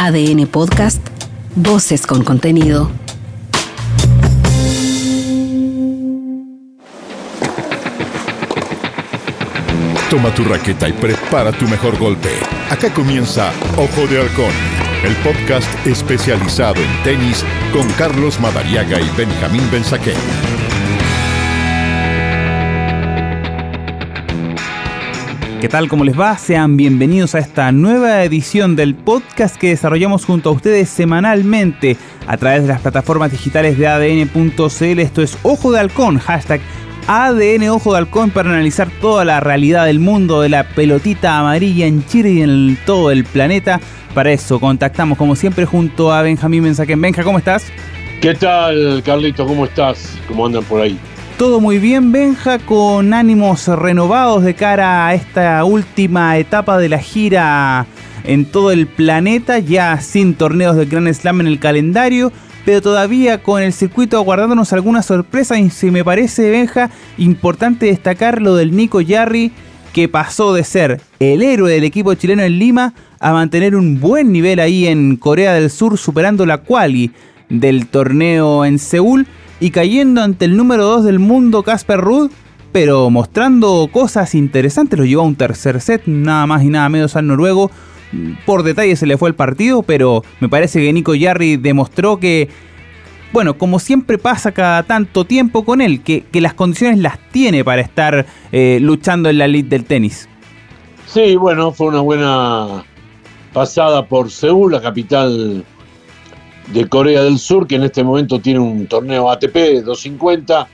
ADN Podcast, Voces con contenido. Toma tu raqueta y prepara tu mejor golpe. Acá comienza Ojo de Halcón, el podcast especializado en tenis con Carlos Madariaga y Benjamín Benzaquén. ¿Qué tal? ¿Cómo les va? Sean bienvenidos a esta nueva edición del podcast que desarrollamos junto a ustedes semanalmente a través de las plataformas digitales de ADN.cl. Esto es Ojo de Halcón, hashtag ADN Ojo de Halcón para analizar toda la realidad del mundo de la pelotita amarilla en Chile y en todo el planeta. Para eso contactamos como siempre junto a Benjamín Mensaquén. Benja, ¿cómo estás? ¿Qué tal, Carlito? ¿Cómo estás? ¿Cómo andan por ahí? Todo muy bien, Benja, con ánimos renovados de cara a esta última etapa de la gira en todo el planeta, ya sin torneos de Grand Slam en el calendario, pero todavía con el circuito aguardándonos alguna sorpresa y si me parece, Benja, importante destacar lo del Nico Yarri, que pasó de ser el héroe del equipo chileno en Lima a mantener un buen nivel ahí en Corea del Sur, superando la quali del torneo en Seúl y cayendo ante el número 2 del mundo, Casper Ruud, pero mostrando cosas interesantes. Lo llevó a un tercer set, nada más y nada menos al noruego. Por detalle se le fue el partido, pero me parece que Nico Jarry demostró que, bueno, como siempre pasa cada tanto tiempo con él, que, las condiciones las tiene para estar eh, luchando en la elite del tenis. Sí, bueno, fue una buena pasada por Seúl, la capital de Corea del Sur, que en este momento tiene un torneo ATP 250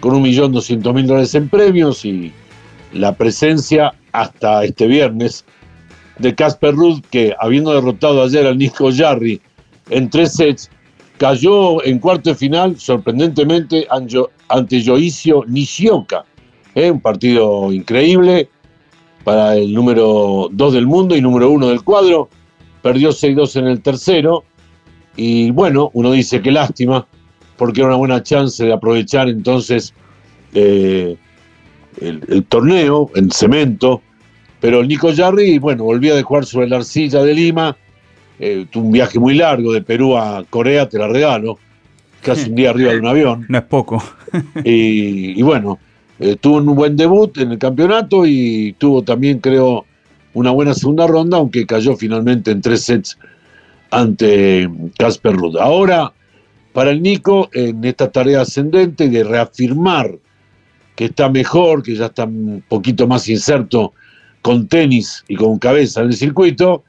con 1.200.000 dólares en premios y la presencia hasta este viernes de Casper Ruud, que habiendo derrotado ayer al Nico Jarry en tres sets, cayó en cuarto de final sorprendentemente ante Yoicio Nishioka. ¿eh? Un partido increíble para el número 2 del mundo y número 1 del cuadro. Perdió 6-2 en el tercero y bueno, uno dice que lástima, porque era una buena chance de aprovechar entonces eh, el, torneo en cemento. Pero el Nico Jarry, bueno, volvía de jugar sobre la arcilla de Lima. Eh, tuvo un viaje muy largo de Perú a Corea, te la regalo. Casi un día arriba de un avión. No es poco. y, bueno, eh, tuvo un buen debut en el campeonato y tuvo también, creo, una buena segunda ronda, aunque cayó finalmente en tres sets ante Casper Ruud. Ahora, para el Nico, en esta tarea ascendente de reafirmar que está mejor, que ya está un poquito más inserto con tenis y con cabeza en el circuito,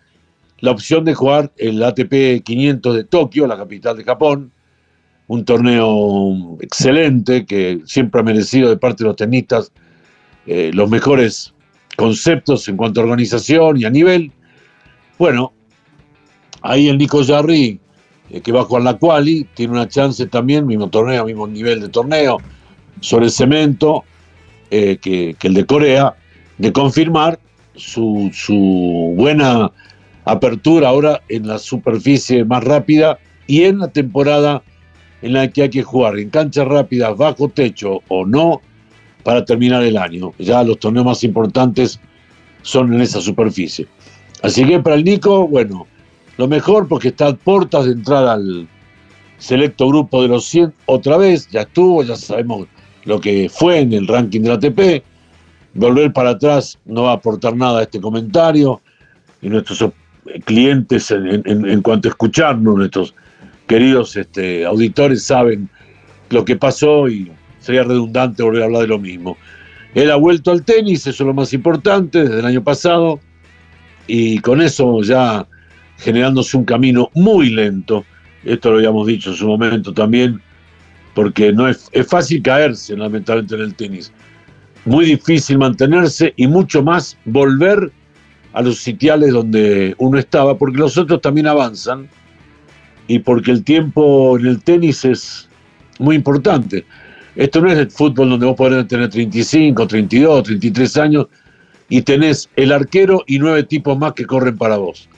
la opción de jugar el ATP 500 de Tokio, la capital de Japón, un torneo excelente que siempre ha merecido de parte de los tenistas eh, los mejores conceptos en cuanto a organización y a nivel. Bueno, Ahí el Nico Jarry, eh, que va jugar la quali, tiene una chance también, mismo torneo, mismo nivel de torneo, sobre el cemento eh, que, el de Corea, de confirmar su, su buena apertura ahora en la superficie más rápida y en la temporada en la que hay que jugar en canchas rápidas, bajo techo o no, para terminar el año. Ya los torneos más importantes son en esa superficie. Así que para el Nico, bueno, lo mejor porque está a puertas de entrar al selecto grupo de los 100 otra vez, ya estuvo, ya sabemos lo que fue en el ranking de la ATP. Volver para atrás no va a aportar nada a este comentario y nuestros clientes en, cuanto a escucharnos, nuestros queridos este, auditores saben lo que pasó y sería redundante volver a hablar de lo mismo. Él ha vuelto al tenis, eso es lo más importante desde el año pasado y con eso ya generándose un camino muy lento. Esto lo habíamos dicho en su momento también, porque no es, es fácil caerse, lamentablemente, en el tenis. Muy difícil mantenerse y mucho más volver a los sitiales donde uno estaba, porque los otros también avanzan y porque el tiempo en el tenis es muy importante. Esto no es el fútbol donde vos podés tener 35, 32, 33 años y tenés el arquero y nueve tipos más que corren para vos.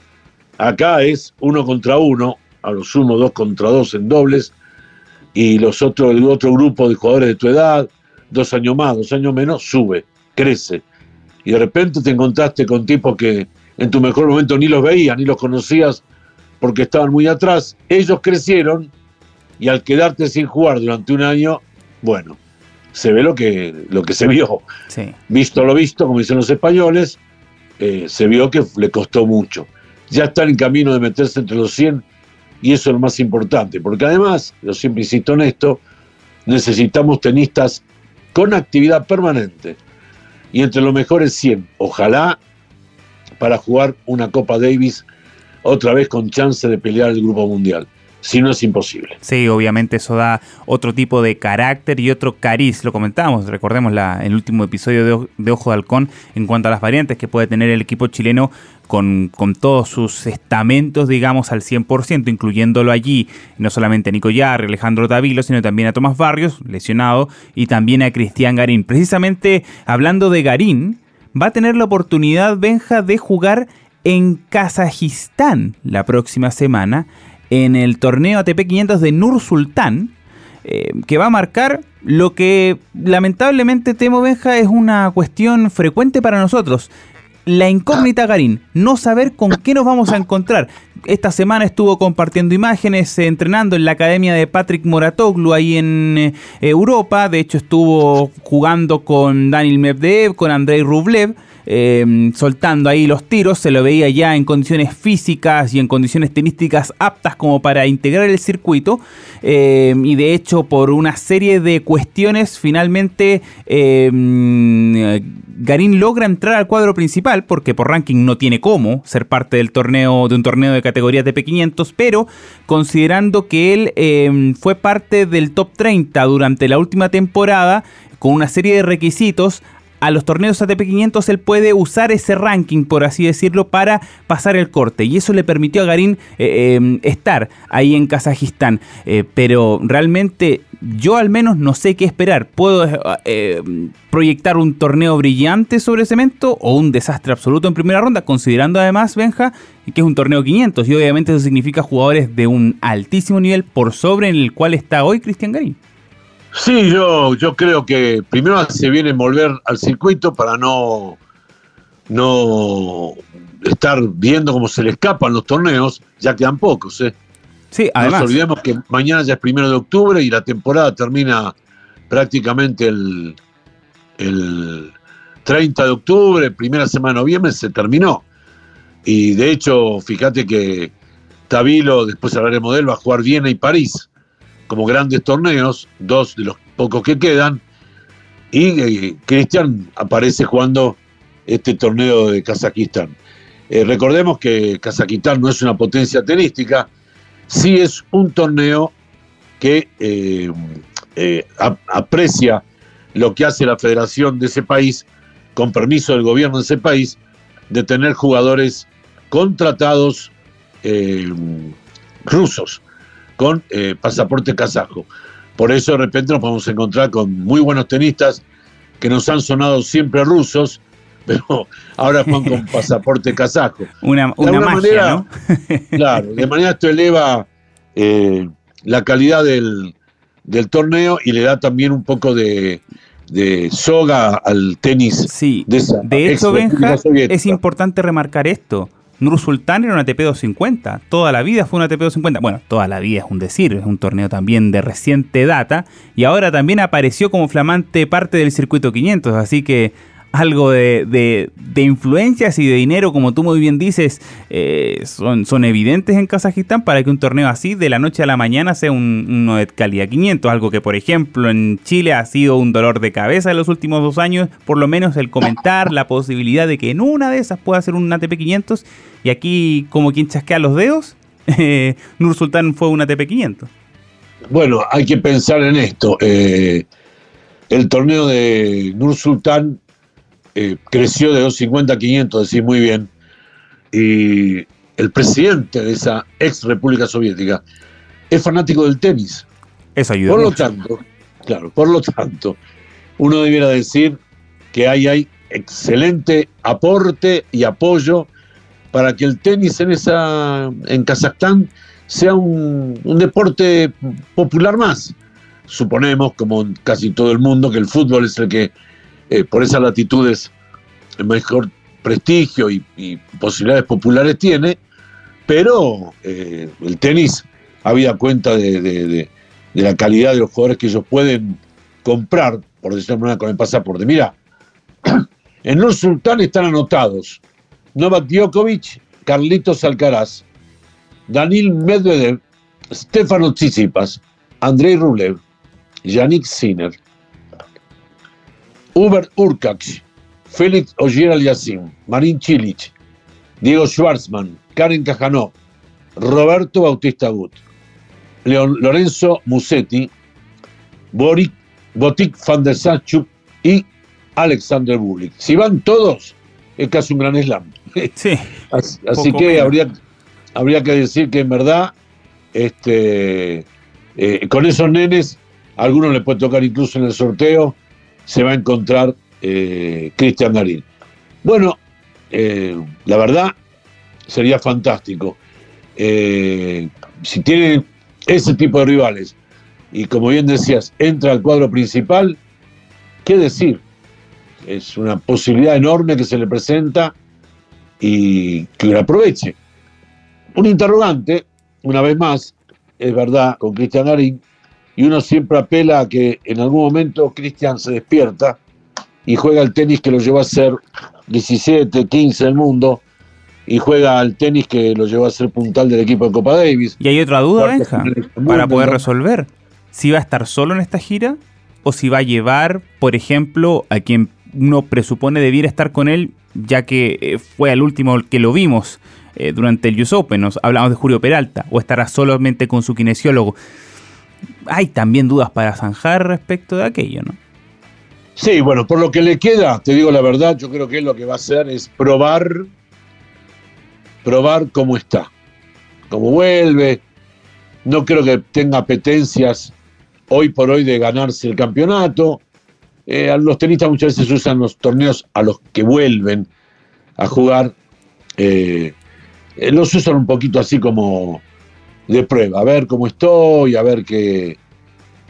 Acá es uno contra uno, a lo sumo dos contra dos en dobles, y los otros, el otro grupo de jugadores de tu edad, dos años más, dos años menos, sube, crece. Y de repente te encontraste con tipos que en tu mejor momento ni los veías, ni los conocías, porque estaban muy atrás. Ellos crecieron y al quedarte sin jugar durante un año, bueno, se ve lo que, lo que se vio. Visto lo visto, como dicen los españoles, eh, se vio que le costó mucho. Ya están en camino de meterse entre los 100 y eso es lo más importante, porque además, yo siempre insisto en esto, necesitamos tenistas con actividad permanente y entre los mejores 100, ojalá para jugar una Copa Davis otra vez con chance de pelear el Grupo Mundial. Si no es imposible. Sí, obviamente eso da otro tipo de carácter y otro cariz. Lo comentamos, recordemos la, el último episodio de, Ojo de Halcón en cuanto a las variantes que puede tener el equipo chileno con, con, todos sus estamentos, digamos, al 100%, incluyéndolo allí, no solamente a Nico Yarri, Alejandro Davilo, sino también a Tomás Barrios, lesionado, y también a Cristian Garín. Precisamente hablando de Garín, va a tener la oportunidad, Benja, de jugar en Kazajistán la próxima semana en el torneo ATP 500 de Nur Sultán, eh, que va a marcar lo que lamentablemente temo Benja es una cuestión frecuente para nosotros. La incógnita Garín, no saber con qué nos vamos a encontrar. Esta semana estuvo compartiendo imágenes, eh, entrenando en la academia de Patrick Moratoglu ahí en eh, Europa. De hecho, estuvo jugando con Daniel Medvedev, con Andrei Rublev. Em, soltando ahí los tiros, se lo veía ya en condiciones físicas y en condiciones tenísticas aptas como para integrar el circuito. Em, y de hecho por una serie de cuestiones finalmente em, Garín logra entrar al cuadro principal porque por ranking no tiene cómo ser parte del torneo de un torneo de categoría TP500, pero considerando que él fue parte del top 30 durante la última temporada con una serie de requisitos a los torneos ATP 500 él puede usar ese ranking, por así decirlo, para pasar el corte. Y eso le permitió a Garín eh, em, estar ahí en Kazajistán. Eh, pero realmente yo al menos no sé qué esperar. ¿Puedo eh, proyectar un torneo brillante sobre cemento o un desastre absoluto en primera ronda? Considerando además, Benja, que es un torneo 500 y obviamente eso significa jugadores de un altísimo nivel por sobre en el cual está hoy Cristian Garín. Sí, yo, yo creo que primero se viene a volver al circuito para no, no estar viendo cómo se le escapan los torneos, ya quedan pocos, ¿eh? Sí, además. No nos olvidemos que mañana ya es primero de octubre y la temporada termina prácticamente el, el 30 de octubre, primera semana de noviembre, se terminó. Y de hecho, fíjate que Tabilo, después hablaremos de él, va a jugar Viena y París como grandes torneos, dos de los pocos que quedan, y eh, Cristian aparece jugando este torneo de Kazajistán. Eh, recordemos que Kazajistán no es una potencia tenística, sí es un torneo que eh, aprecia lo que hace la federación de ese país, con permiso del gobierno de ese país, de tener jugadores contratados rusos con eh, pasaporte kazajo. Por eso de repente nos podemos encontrar con muy buenos tenistas que nos han sonado siempre rusos, pero ahora juegan con pasaporte kazajo. Una, una manera, claro, de manera esto eleva eh, la calidad del, torneo y le da también un poco de, soga al tenis. Sí, de, de hecho, Benja, es importante remarcar esto. Nur Sultán era una ATP 250, toda la vida fue una ATP 250. Bueno, toda la vida es un decir, es un torneo también de reciente data. Y ahora también apareció como flamante parte del circuito 500, así que algo de, influencias y de dinero, como tú muy bien dices, eh, son, son evidentes en Kazajistán para que un torneo así de la noche a la mañana sea un, uno de calidad 500. Algo que, por ejemplo, en Chile ha sido un dolor de cabeza en los últimos dos años, por lo menos el comentar la posibilidad de que en una de esas pueda ser un ATP 500. Y aquí, como quien chasquea los dedos, eh, Nur Sultán fue un ATP 500. Bueno, hay que pensar en esto. Eh, el torneo de Nur Sultán eh, creció de 250 a 500, decís muy bien, y el presidente de esa ex República Soviética es fanático del tenis. Eso ayuda. Por lo tanto, claro, por lo tanto, uno debiera decir que ahí hay excelente aporte y apoyo para que el tenis en esa en Kazajstán sea un, deporte popular más. Suponemos, como en casi todo el mundo, que el fútbol es el que eh, por esas latitudes mejor prestigio y, posibilidades populares tiene, pero eh, el tenis había cuenta de, la calidad de los jugadores que ellos pueden comprar, por decirlo de manera, con el pasaporte. Mira, en Nur Sultán están anotados Novak Djokovic, Carlitos Alcaraz, Danil Medvedev, Stefano Tsitsipas, Andrei Rublev, Yannick Sinner, Hubert Urkacz, Félix Ogier Aliassime, Marin Cilic, Diego Schwartzman, Karen Cajanov, Roberto Bautista Gut, Leon- Lorenzo Musetti, Boric, Botic van der Sachuk y Alexander Bulik. Si van todos, es casi un gran slam. Sí. Así, que menos. habría, habría que decir que en verdad, este, eh, con esos nenes, a algunos les puede tocar incluso en el sorteo, se va a encontrar eh, Cristian Garín. Bueno, eh, la verdad, sería fantástico. Eh, si tienen ese tipo de rivales y como bien decías, entra al cuadro principal, ¿qué decir? Es una posibilidad enorme que se le presenta y que lo aproveche. Un interrogante, una vez más, es verdad, con Cristian Garín, y uno siempre apela a que en algún momento Cristian se despierta y juega el tenis que lo llevó a ser 17, 15 del mundo, y juega al tenis que lo llevó a ser puntal del equipo de Copa Davis. Y hay otra duda, Benja, para poder resolver. Si va a estar solo en esta gira o si va a llevar, por ejemplo, a quien uno presupone debiera estar con él, ya que eh, fue al último que lo vimos eh, durante el US Open. Nos hablamos de Julio Peralta, o estará solamente con su kinesiólogo. Hay también dudas para zanjar respecto de aquello, ¿no? Sí, bueno, por lo que le queda, te digo la verdad, yo creo que él lo que va a hacer es probar, probar cómo está, cómo vuelve. No creo que tenga apetencias hoy por hoy de ganarse el campeonato. Eh, los tenistas muchas veces usan los torneos a los que vuelven a jugar. eh, eh, los usan un poquito así como de prueba, a ver cómo estoy, a ver qué,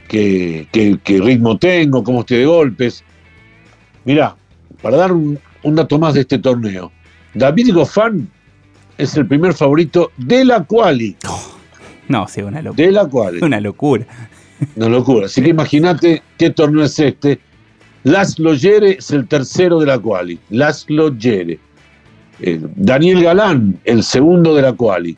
qué, qué- qué ritmo tengo, cómo estoy de golpes. Mirá, para dar un, un dato más de este torneo, David Goffin es el primer favorito de la quali, No, sí, una locura. de la quali. Una locura. Una locura. Así que imagínate qué torneo es este. Laszlo Yere es el tercero de la quali. Laszlo Yere. Eh, Daniel Galán, el segundo de la quali.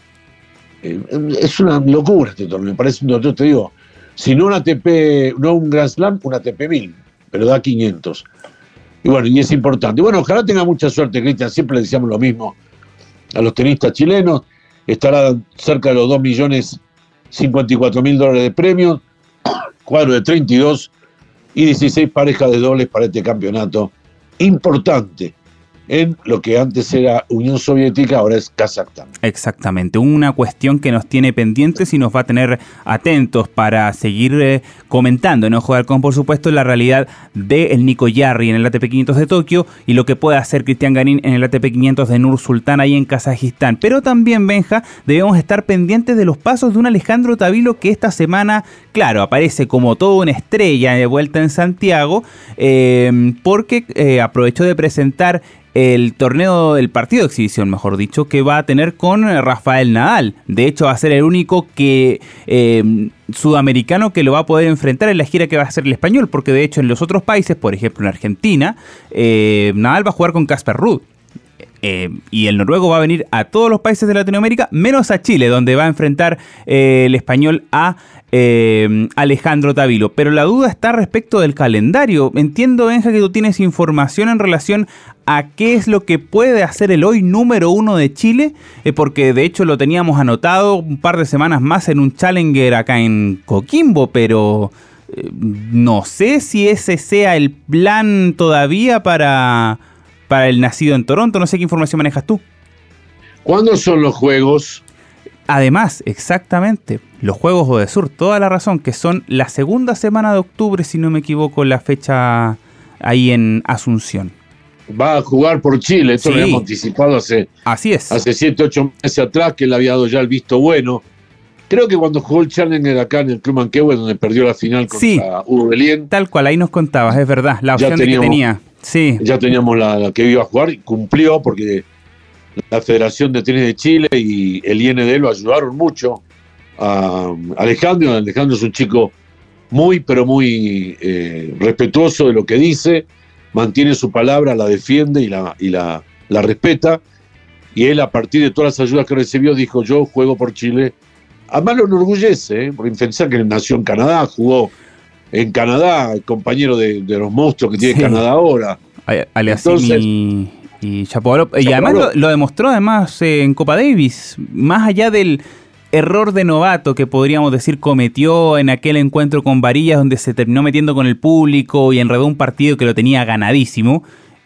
Eh, es una locura este torneo. Parece un torneo, te digo, si no un ATP, no un Grand Slam, un ATP 1000, pero da 500. Y bueno, y es importante. Bueno, ojalá tenga mucha suerte, Cristian. Siempre le decíamos lo mismo a los tenistas chilenos. Estará cerca de los 2 millones 54 mil dólares de premios cuadro de 32 y 16 parejas de dobles para este campeonato importante en lo que antes era Unión Soviética, ahora es Kazajstán. Exactamente, una cuestión que nos tiene pendientes y nos va a tener atentos para seguir eh, comentando en Ojo de Halcón, por supuesto, la realidad del Nico Yarri en el ATP 500 de Tokio y lo que puede hacer Cristian Garín en el ATP 500 de Nur Sultán ahí en Kazajistán. Pero también, Benja, debemos estar pendientes de los pasos de un Alejandro Tavilo que esta semana, claro, aparece como toda una estrella de vuelta en Santiago, eh, porque eh, aprovechó de presentar el torneo, el partido de exhibición, mejor dicho, que va a tener con eh, Rafael Nadal. De hecho, va a ser el único que eh, sudamericano que lo va a poder enfrentar en la gira que va a hacer el español, porque de hecho en los otros países, por ejemplo en Argentina, eh, Nadal va a jugar con Casper Ruud. Eh, y el noruego va a venir a todos los países de Latinoamérica, menos a Chile, donde va a enfrentar eh, el español a eh, Alejandro Tavilo. Pero la duda está respecto del calendario. Entiendo, Benja, que tú tienes información en relación a qué es lo que puede hacer el hoy número uno de Chile, eh, porque de hecho lo teníamos anotado un par de semanas más en un Challenger acá en Coquimbo, pero eh, no sé si ese sea el plan todavía para para el nacido en Toronto. No sé qué información manejas tú. ¿Cuándo son los juegos? Además, exactamente, los Juegos Odesur, toda la razón, que son la segunda semana de octubre, si no me equivoco, la fecha ahí en Asunción. Va a jugar por Chile, esto Sí. lo habíamos anticipado hace, Así es. hace 7, 8 meses atrás, que le había dado ya el visto bueno. Creo que cuando jugó el Challenger acá en el Club Manquehue, donde perdió la final contra Sí. Hugo Belien, Tal cual, ahí nos contabas, es verdad, la opción de que tenía. Sí, ya teníamos la, que iba a jugar y cumplió porque la Federación de Tenis de Chile y el IND lo ayudaron mucho a Alejandro. Alejandro es un chico muy, pero muy eh, respetuoso de lo que dice, mantiene su palabra, la defiende y la, y la, la respeta. Y él, a partir de todas las ayudas que recibió, dijo: Yo juego por Chile. Además, lo enorgullece, ¿eh? porque pensar que nació en Canadá, jugó en Canadá, compañero de, los monstruos que tiene Canadá ahora. Entonces, y, y Y además lo, demostró además eh, en Copa Davis, más allá del error de novato que podríamos decir cometió en aquel encuentro con Varillas donde se terminó metiendo con el público y enredó un partido que lo tenía ganadísimo.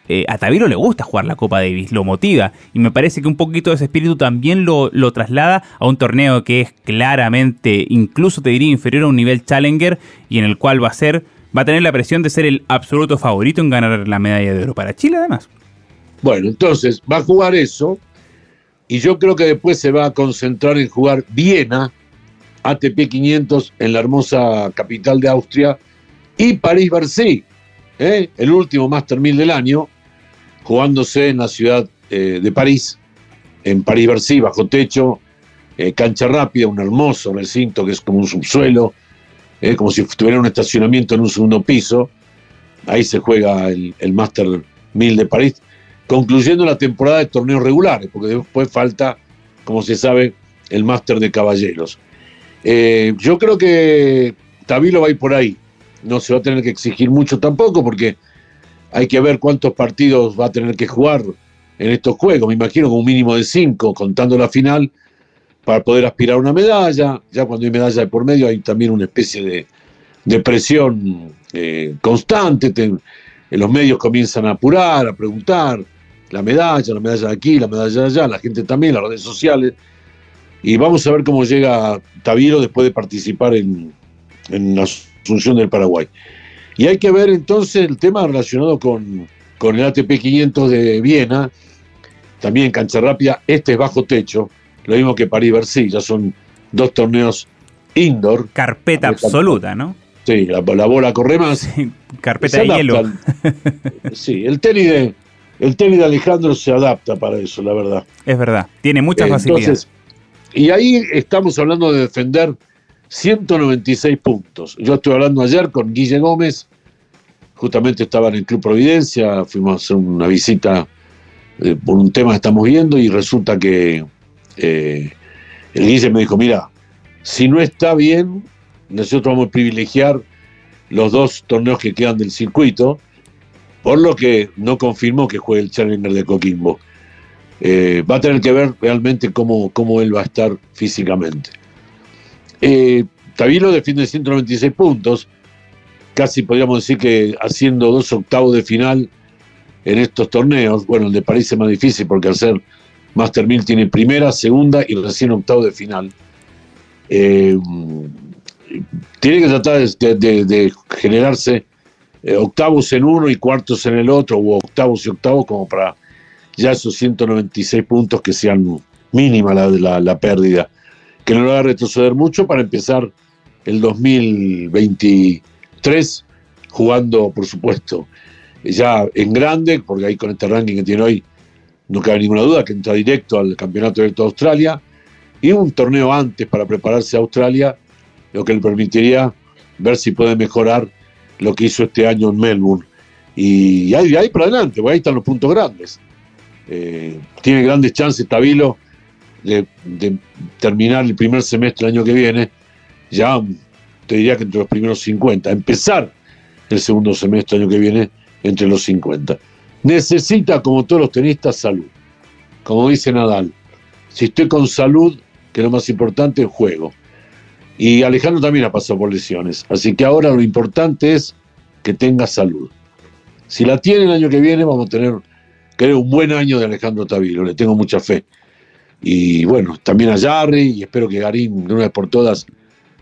Eh, a Taviro le gusta jugar la Copa Davis, lo motiva y me parece que un poquito de ese espíritu también lo, lo traslada a un torneo que es claramente, incluso te diría, inferior a un nivel Challenger y en el cual va a ser, va a tener la presión de ser el absoluto favorito en ganar la medalla de oro para Chile además. Bueno, entonces va a jugar eso y yo creo que después se va a concentrar en jugar Viena, ATP 500 en la hermosa capital de Austria y París-Bercy, ¿eh? el último Master 1000 del año, jugándose en la ciudad eh, de París, en París-Bercy, bajo techo, eh, cancha rápida, un hermoso recinto que es como un subsuelo, como si tuviera un estacionamiento en un segundo piso. Ahí se juega el, Master 1000 de París concluyendo la temporada de torneos regulares, porque después falta, como se sabe, el máster de caballeros. Eh, yo creo que Tabilo va a ir por ahí. No se va a tener que exigir mucho tampoco, porque hay que ver cuántos partidos va a tener que jugar en estos juegos. Me imagino con un mínimo de cinco, contando la final, para poder aspirar a una medalla. Ya cuando hay medalla de por medio hay también una especie de, presión eh, constante. los medios comienzan a apurar, a preguntar la medalla, la medalla de aquí, la medalla de allá, la gente también, las redes sociales. Y vamos a ver cómo llega Taviro después de participar en, la Asunción del Paraguay. Y hay que ver entonces el tema relacionado con, con el ATP 500 de Viena, también cancha rápida, este es bajo techo, lo mismo que París-Bercy, ya son dos torneos indoor. Carpeta absoluta, ¿no? Sí, la, bola corre más. carpeta de hielo. sí, el tenis de, el tenis de Alejandro se adapta para eso, la verdad. Es verdad, tiene muchas facilidades. Y ahí estamos hablando de defender 196 puntos. Yo estuve hablando ayer con Guille Gómez, justamente estaba en el Club Providencia, fuimos a hacer una visita eh, por un tema que estamos viendo y resulta que eh, el Guille me dijo, mira, si no está bien, nosotros vamos a privilegiar los dos torneos que quedan del circuito por lo que no confirmó que juegue el Challenger de Coquimbo. Eh, va a tener que ver realmente cómo, cómo él va a estar físicamente. Eh, defiende 196 puntos, casi podríamos decir que haciendo dos octavos de final en estos torneos. Bueno, el de París es más difícil porque al ser Master 1000 tiene primera, segunda y recién octavo de final. Eh, tiene que tratar de generarse eh, octavos en uno y cuartos en el otro, o octavos y octavos, como para ya esos 196 puntos que sean mínima la, pérdida, que no lo haga retroceder mucho para empezar el 2023 jugando, por supuesto, ya en grande, porque ahí con este ranking que tiene hoy no cabe ninguna duda que entra directo al Campeonato de Australia y un torneo antes para prepararse a Australia, lo que le permitiría ver si puede mejorar lo que hizo este año en Melbourne. Y ahí, ahí para adelante, porque ahí están los puntos grandes. Eh, tiene grandes chances Tabilo de, terminar el primer semestre el año que viene, ya te diría que entre los primeros 50, empezar el segundo semestre año que viene entre los 50. Necesita, como todos los tenistas, salud. Como dice Nadal, si estoy con salud, que es lo más importante, juego. Y Alejandro también ha pasado por lesiones. Así que ahora lo importante es que tenga salud. Si la tiene el año que viene, vamos a tener, creo, un buen año de Alejandro Tavilo. Le tengo mucha fe. Y bueno, también a Jarry y espero que Garín, de una vez por todas,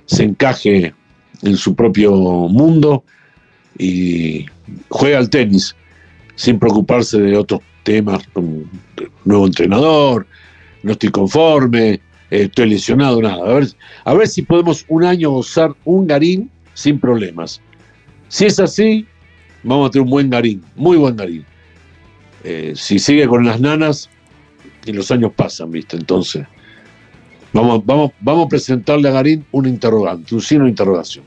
se encaje en su propio mundo y juegue al tenis sin preocuparse de otros temas, nuevo entrenador, no estoy conforme, eh, estoy lesionado, nada. A ver, a ver si podemos un año usar un Garín sin problemas. Si es así, vamos a tener un buen Garín, muy buen Garín. Eh, si sigue con las nanas, y los años pasan, ¿viste? Entonces, vamos, vamos, vamos a presentarle a Garín un interrogante, un signo de interrogación.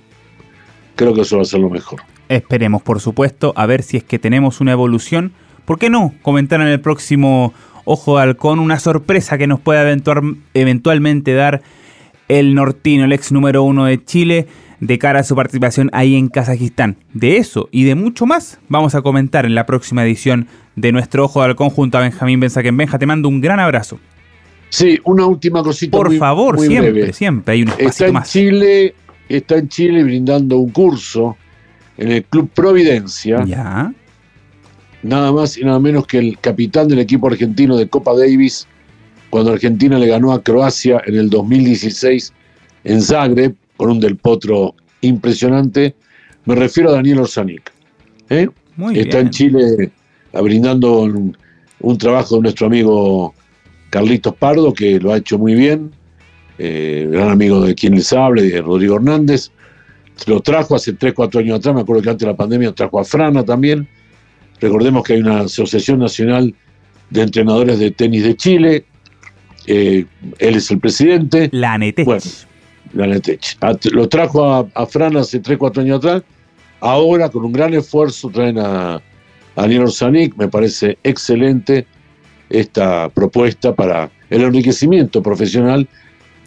Creo que eso va a ser lo mejor. Esperemos, por supuesto, a ver si es que tenemos una evolución. ¿Por qué no comentar en el próximo Ojo de Halcón una sorpresa que nos pueda eventualmente dar el nortino, el ex número uno de Chile, de cara a su participación ahí en Kazajistán? De eso y de mucho más vamos a comentar en la próxima edición de nuestro Ojo de Halcón junto a Benjamín Benzaquén. Benja, te mando un gran abrazo. Sí, una última cosita. Por favor, siempre, siempre hay un está en más. Chile, está en Chile brindando un curso en el Club Providencia. Ya. Nada más y nada menos que el capitán del equipo argentino de Copa Davis, cuando Argentina le ganó a Croacia en el 2016 en Zagreb, con un del potro impresionante. Me refiero a Daniel Orsanic. ¿eh? Está en Chile brindando un, un, trabajo de nuestro amigo Carlitos Pardo, que lo ha hecho muy bien. Eh, gran amigo de quien les hable, de Rodrigo Hernández lo trajo hace 3, 4 años atrás, me acuerdo que antes de la pandemia trajo a Frana también. Recordemos que hay una Asociación Nacional de Entrenadores de Tenis de Chile, eh, él es el presidente. La Netech. Bueno, la Netech. Lo trajo a, a Frana hace 3, 4 años atrás. Ahora, con un gran esfuerzo, traen a, a Daniel Orsanic. Me parece excelente esta propuesta para el enriquecimiento profesional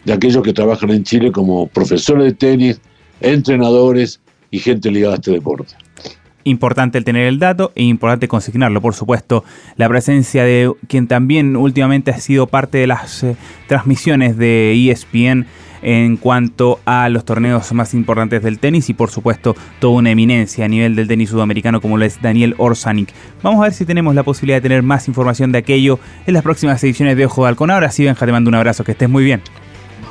de aquellos que trabajan en Chile como profesores de tenis, entrenadores y gente ligada a este deporte. Importante el tener el dato e importante consignarlo, por supuesto, la presencia de quien también últimamente ha sido parte de las eh, transmisiones de ESPN en cuanto a los torneos más importantes del tenis y por supuesto toda una eminencia a nivel del tenis sudamericano como lo es Daniel Orsanic. Vamos a ver si tenemos la posibilidad de tener más información de aquello en las próximas ediciones de Ojo de Halcón. Ahora sí, Benja, te mando un abrazo, que estés muy bien.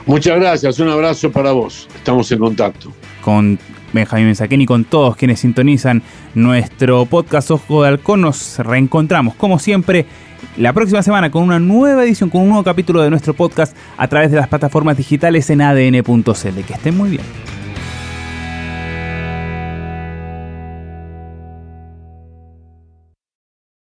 Muchas gracias, un abrazo para vos. Estamos en contacto. Con Benjamín Mensaquén y con todos quienes sintonizan nuestro podcast Ojo de Halcón, nos reencontramos como siempre la próxima semana con una nueva edición, con un nuevo capítulo de nuestro podcast a través de las plataformas digitales en adn.cl. Que estén muy bien.